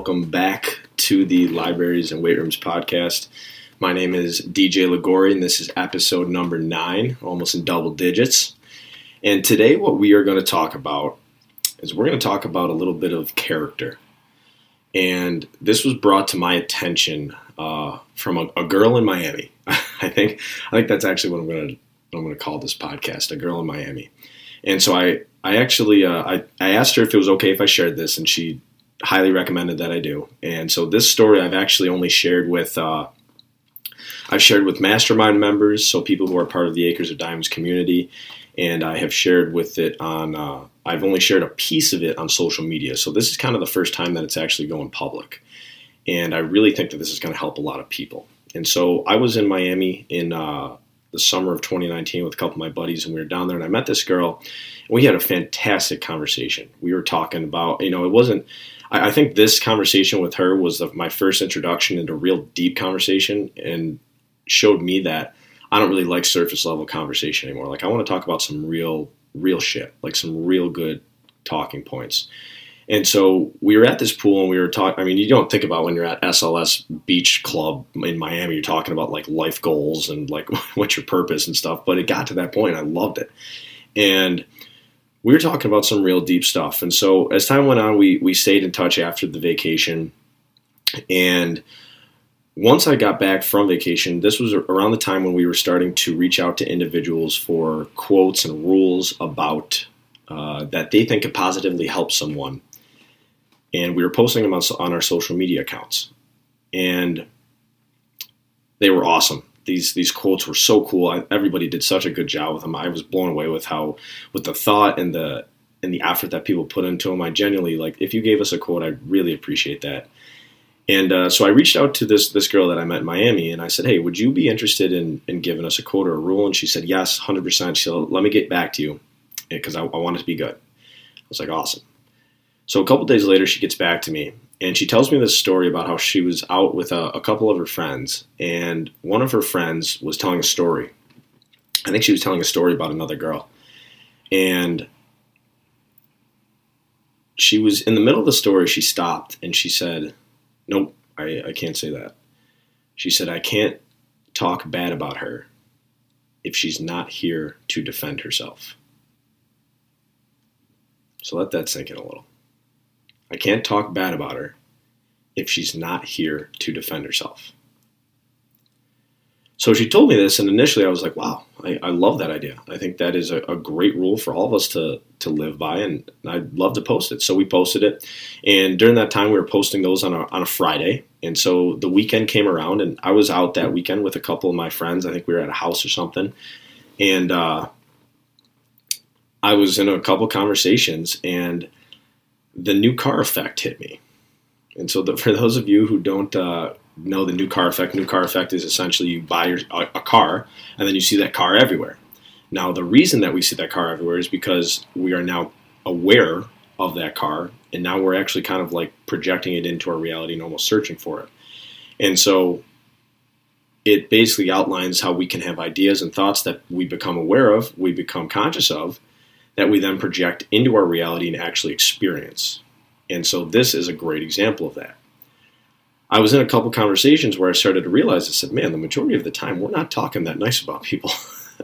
welcome back to the Libraries and Weight Rooms podcast. My name is DJ Ligori, and this is episode number nine, almost in double digits. And today, what we are going to talk about is we're going to talk about a little bit of character. And this was brought to my attention uh, from a, a, girl in Miami. I think I think that's actually what I'm going to I'm going to call this podcast, "A Girl in Miami." And so I I actually uh, I I asked her if it was okay if I shared this, and she highly recommended that I do. And so this story I've actually only shared with uh, I've shared with mastermind members, so people who are part of the Acres of Diamonds community, and I have shared with it on. Uh, I've only shared a piece of it on social media, so this is kind of the first time that it's actually going public, and I really think that this is going to help a lot of people. And so I was in Miami in uh, the summer of 2019 with a couple of my buddies, and we were down there, and I met this girl, and we had a fantastic conversation. We were talking about, you know, it wasn't. I, I think this conversation with her was the, my first introduction into real deep conversation, and showed me that I don't really like surface level conversation anymore. Like I want to talk about some real, real shit, like some real good talking points. And so we were at this pool and we were talking. I mean, you don't think about when you're at SLS Beach Club in Miami, you're talking about like life goals and like what's your purpose and stuff. But it got to that point, I loved it. And we were talking about some real deep stuff. And so as time went on, we we stayed in touch after the vacation. And once I got back from vacation, this was around the time when we were starting to reach out to individuals for quotes and rules about uh, that they think could positively help someone and we were posting them on, on our social media accounts, and they were awesome. These these quotes were so cool. I, everybody did such a good job with them. I was blown away with how with the thought and the and the effort that people put into them. I genuinely like if you gave us a quote, I'd really appreciate that. And uh, so I reached out to this this girl that I met in Miami, and I said, "Hey, would you be interested in in giving us a quote or a rule?" And she said, "Yes, hundred percent." She said, "Let me get back to you because I, I want it to be good." I was like, "Awesome." So a couple days later, she gets back to me and she tells me this story about how she was out with a, a, couple of her friends, and one of her friends was telling a story. I think she was telling a story about another girl, and she was in the middle of the story. She stopped and she said, "Nope, I, I can't say that." She said, "I can't talk bad about her if she's not here to defend herself." So let that sink in a little. I can't talk bad about her if she's not here to defend herself. So she told me this, and initially I was like, wow, I, I love that idea. I think that is a, a, great rule for all of us to, to live by, and I'd love to post it. So we posted it. And during that time, we were posting those on a, on a Friday. And so the weekend came around, and I was out that weekend with a couple of my friends. I think we were at a house or something. And uh, I was in a couple conversations, and the new car effect hit me. And so, the, for those of you who don't uh, know the new car effect, new car effect is essentially you buy your, a, a car and then you see that car everywhere. Now, the reason that we see that car everywhere is because we are now aware of that car, and now we're actually kind of like projecting it into our reality and almost searching for it. And so, it basically outlines how we can have ideas and thoughts that we become aware of, we become conscious of, that we then project into our reality and actually experience. And so this is a great example of that. I was in a couple conversations where I started to realize I said, man, the majority of the time we're not talking that nice about people.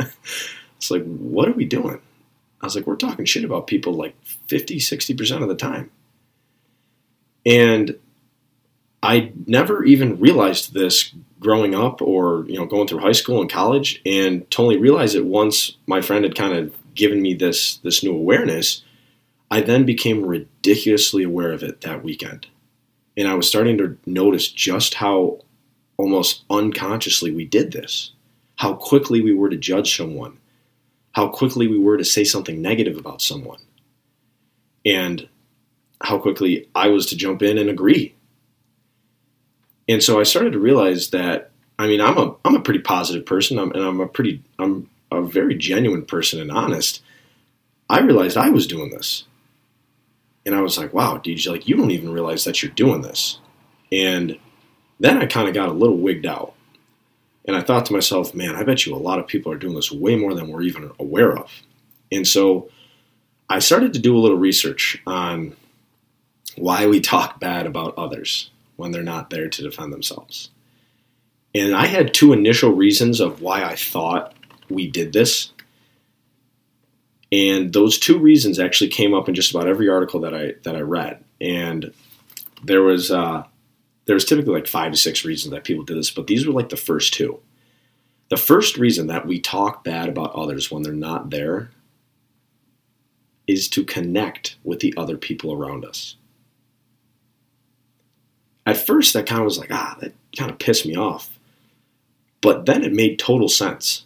it's like, what are we doing? I was like, we're talking shit about people like 50, 60% of the time. And I never even realized this growing up or, you know, going through high school and college and totally realized it once my friend had kind of given me this this new awareness, I then became ridiculously aware of it that weekend. And I was starting to notice just how almost unconsciously we did this. How quickly we were to judge someone. How quickly we were to say something negative about someone. And how quickly I was to jump in and agree. And so I started to realize that I mean I'm a I'm a pretty positive person I'm, and I'm a pretty I'm a very genuine person and honest, I realized I was doing this. And I was like, wow, DJ, like you don't even realize that you're doing this. And then I kind of got a little wigged out. And I thought to myself, man, I bet you a lot of people are doing this way more than we're even aware of. And so I started to do a little research on why we talk bad about others when they're not there to defend themselves. And I had two initial reasons of why I thought we did this. And those two reasons actually came up in just about every article that I that I read. And there was uh, there was typically like five to six reasons that people did this, but these were like the first two. The first reason that we talk bad about others when they're not there is to connect with the other people around us. At first, that kind of was like, ah, that kind of pissed me off. But then it made total sense.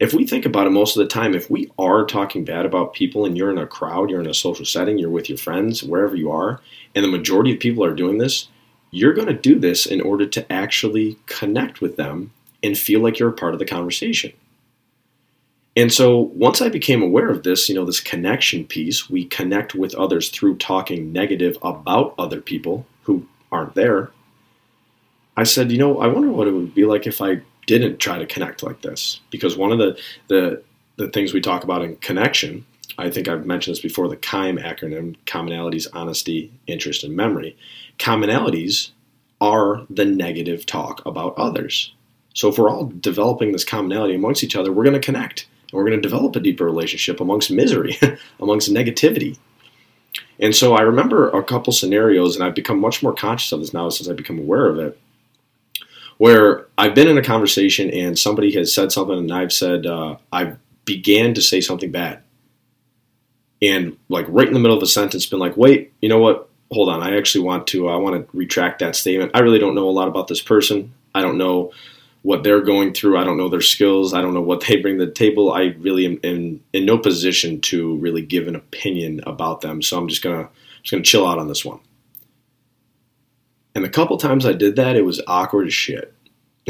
If we think about it most of the time, if we are talking bad about people and you're in a crowd, you're in a social setting, you're with your friends, wherever you are, and the majority of people are doing this, you're going to do this in order to actually connect with them and feel like you're a part of the conversation. And so once I became aware of this, you know, this connection piece, we connect with others through talking negative about other people who aren't there. I said, you know, I wonder what it would be like if I didn't try to connect like this. Because one of the the the things we talk about in connection, I think I've mentioned this before, the KIME acronym, commonalities, honesty, interest, and memory. Commonalities are the negative talk about others. So if we're all developing this commonality amongst each other, we're going to connect. And we're going to develop a deeper relationship amongst misery, amongst negativity. And so I remember a couple scenarios, and I've become much more conscious of this now since I've become aware of it, where I've been in a conversation and somebody has said something, and I've said, uh, I began to say something bad. And like right in the middle of a sentence, been like, wait, you know what? Hold on. I actually want to, uh, I want to retract that statement. I really don't know a lot about this person. I don't know what they're going through. I don't know their skills. I don't know what they bring to the table. I really am in, in no position to really give an opinion about them. So I'm just gonna just gonna chill out on this one. And the couple times I did that, it was awkward as shit.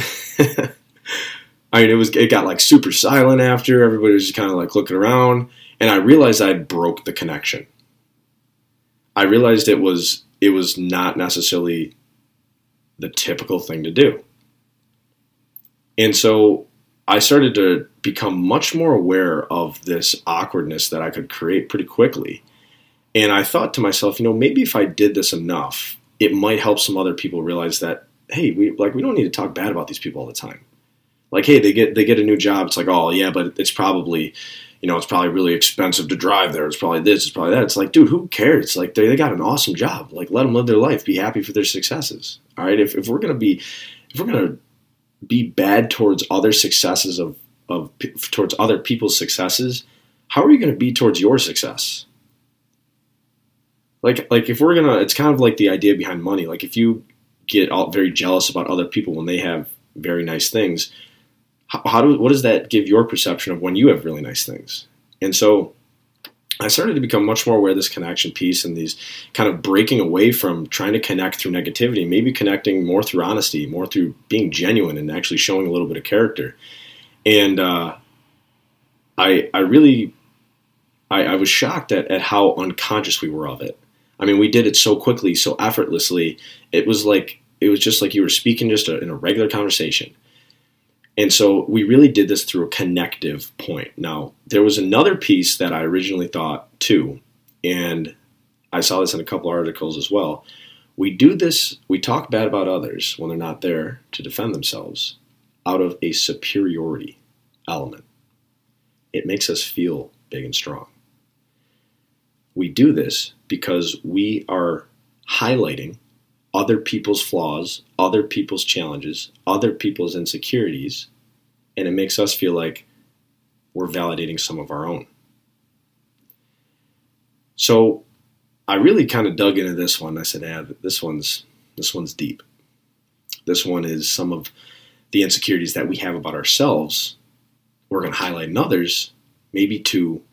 I mean, it was it got like super silent after. Everybody was just kind of like looking around, and I realized I broke the connection. I realized it was it was not necessarily the typical thing to do. And so I started to become much more aware of this awkwardness that I could create pretty quickly. And I thought to myself, you know, maybe if I did this enough, it might help some other people realize that, hey, we like we don't need to talk bad about these people all the time. Like, hey, they get they get a new job. It's like, oh yeah, but it's probably, you know, it's probably really expensive to drive there. It's probably this. It's probably that. It's like, dude, who cares? Like, they, they got an awesome job. Like, let them live their life. Be happy for their successes. All right. If, if we're gonna be, if we're gonna be bad towards other successes of, of towards other people's successes, how are you going to be towards your success? Like like if we're gonna, it's kind of like the idea behind money. Like if you get all very jealous about other people when they have very nice things, how, how do what does that give your perception of when you have really nice things? And so I started to become much more aware of this connection piece and these kind of breaking away from trying to connect through negativity, maybe connecting more through honesty, more through being genuine and actually showing a little bit of character. And uh, I, I really, I, I was shocked at, at how unconscious we were of it. I mean, we did it so quickly, so effortlessly. It was like it was just like you were speaking just a, in a regular conversation. And so we really did this through a connective point. Now, there was another piece that I originally thought too, and I saw this in a couple articles as well. We do this, we talk bad about others when they're not there to defend themselves out of a superiority element. It makes us feel big and strong. We do this because we are highlighting other people's flaws, other people's challenges, other people's insecurities, and it makes us feel like we're validating some of our own. So I really kind of dug into this one. I said, "Yeah, this one's this one's deep. This one is some of the insecurities that we have about ourselves. We're going to highlight in others, maybe to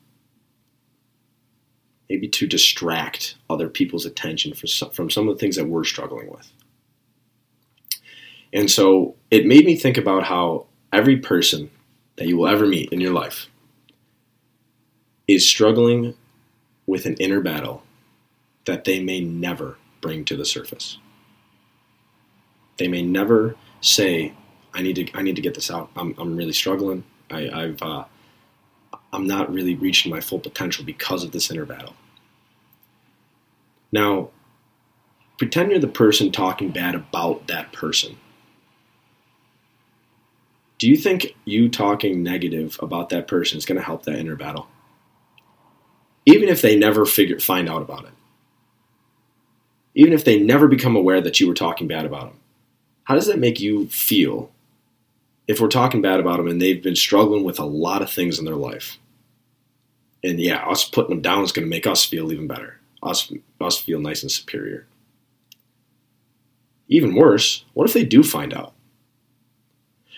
maybe to distract other people's attention some, from some of the things that we're struggling with. And so it made me think about how every person that you will ever meet in your life is struggling with an inner battle that they may never bring to the surface. They may never say, "I need to, I need to get this out. I'm, I'm really struggling. I, I've, uh, I'm not really reaching my full potential because of this inner battle. Now, pretend you're the person talking bad about that person. Do you think you talking negative about that person is going to help that inner battle? Even if they never figure find out about it. Even if they never become aware that you were talking bad about them. How does that make you feel if we're talking bad about them and they've been struggling with a lot of things in their life? And yeah, us putting them down is going to make us feel even better. Us, us feel nice and superior. Even worse, what if they do find out?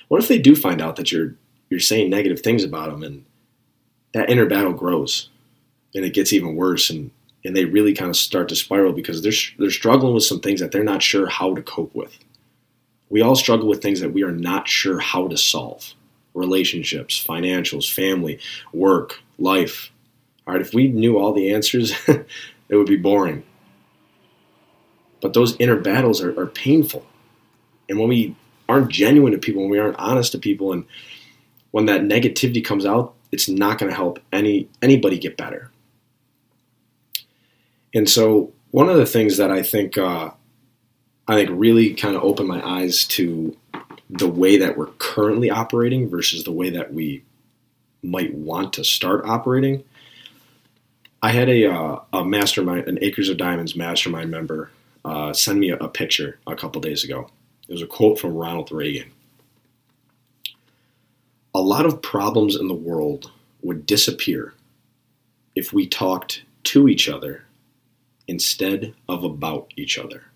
What if they do find out that you're you're saying negative things about them and that inner battle grows and it gets even worse and and they really kind of start to spiral because they're they're struggling with some things that they're not sure how to cope with. We all struggle with things that we are not sure how to solve. Relationships, financials, family, work, life. All right, if we knew all the answers, it would be boring. But those inner battles are, are painful. And when we aren't genuine to people, when we aren't honest to people, and when that negativity comes out, it's not going to help any anybody get better. And so, one of the things that I think uh, I think really kind of opened my eyes to the way that we're currently operating versus the way that we might want to start operating. I had a, uh, a mastermind, an Acres of Diamonds mastermind member, uh, send me a, a picture a couple days ago. It was a quote from Ronald Reagan. A lot of problems in the world would disappear if we talked to each other instead of about each other.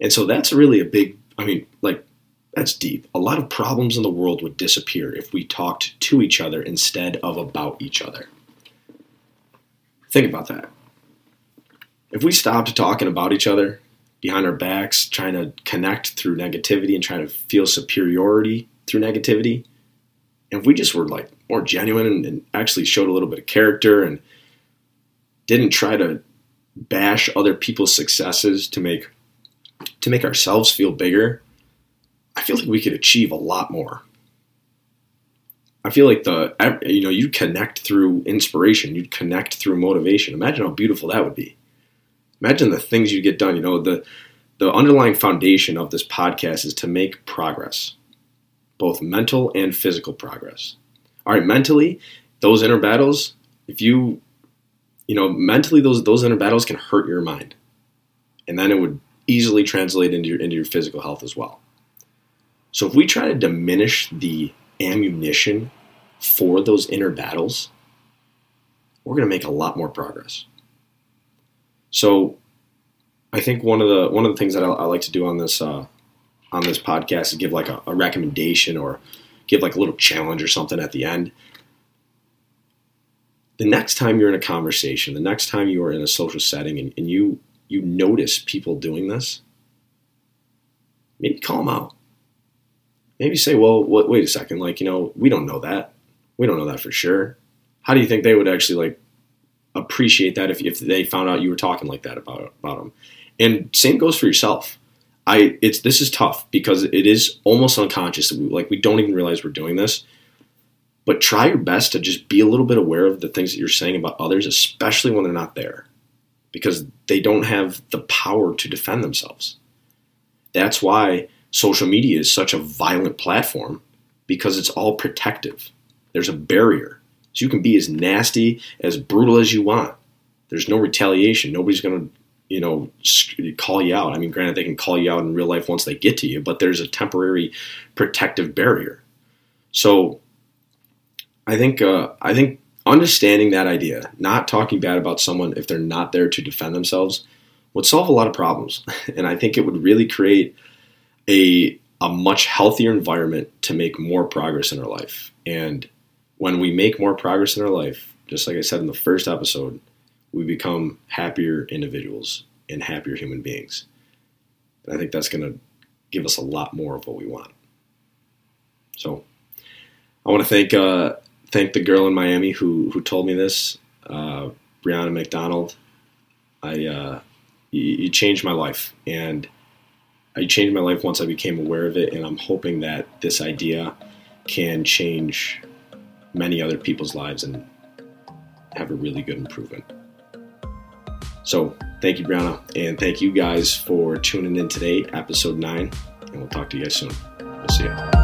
And so that's really a big, I mean, like, that's deep. A lot of problems in the world would disappear if we talked to each other instead of about each other. Think about that. If we stopped talking about each other behind our backs, trying to connect through negativity and trying to feel superiority through negativity, and if we just were like more genuine and, and actually showed a little bit of character and didn't try to bash other people's successes to make to make ourselves feel bigger, I feel like we could achieve a lot more. I feel like the you know you connect through inspiration, you'd connect through motivation. Imagine how beautiful that would be. Imagine the things you'd get done. You know the the underlying foundation of this podcast is to make progress, both mental and physical progress. All right, mentally, those inner battles. If you you know mentally those those inner battles can hurt your mind, and then it would easily translate into your into your physical health as well. So if we try to diminish the ammunition for those inner battles, we're going to make a lot more progress. So I think one of the one of the things that I, I like to do on this uh, on this podcast is give like a, a recommendation or give like a little challenge or something at the end. The next time you're in a conversation, the next time you are in a social setting and, and you you notice people doing this, maybe call them out. Maybe say, well, wait a second, like, you know, we don't know that. We don't know that for sure. How do you think they would actually like appreciate that if, if they found out you were talking like that about about them? And same goes for yourself. I it's this is tough because it is almost unconscious. Like we don't even realize we're doing this. But try your best to just be a little bit aware of the things that you're saying about others, especially when they're not there because they don't have the power to defend themselves. That's why social media is such a violent platform because it's all protective. There's a barrier. So you can be as nasty, as brutal as you want. There's no retaliation. Nobody's going to, you know, call you out. I mean, granted, they can call you out in real life once they get to you, but there's a temporary protective barrier. So I think uh, I think understanding that idea, not talking bad about someone if they're not there to defend themselves, would solve a lot of problems. And I think it would really create a, a much healthier environment to make more progress in our life. And when we make more progress in our life, just like I said in the first episode, we become happier individuals and happier human beings. And I think that's going to give us a lot more of what we want. So I want to thank uh, thank the girl in Miami who who told me this, uh, Brianna McDonald. I uh, you, you changed my life, and I changed my life once I became aware of it, and I'm hoping that this idea can change many other people's lives and have a really good improvement. So thank you, Brianna, and thank you guys for tuning in today, episode nine, and we'll talk to you guys soon. We'll see you.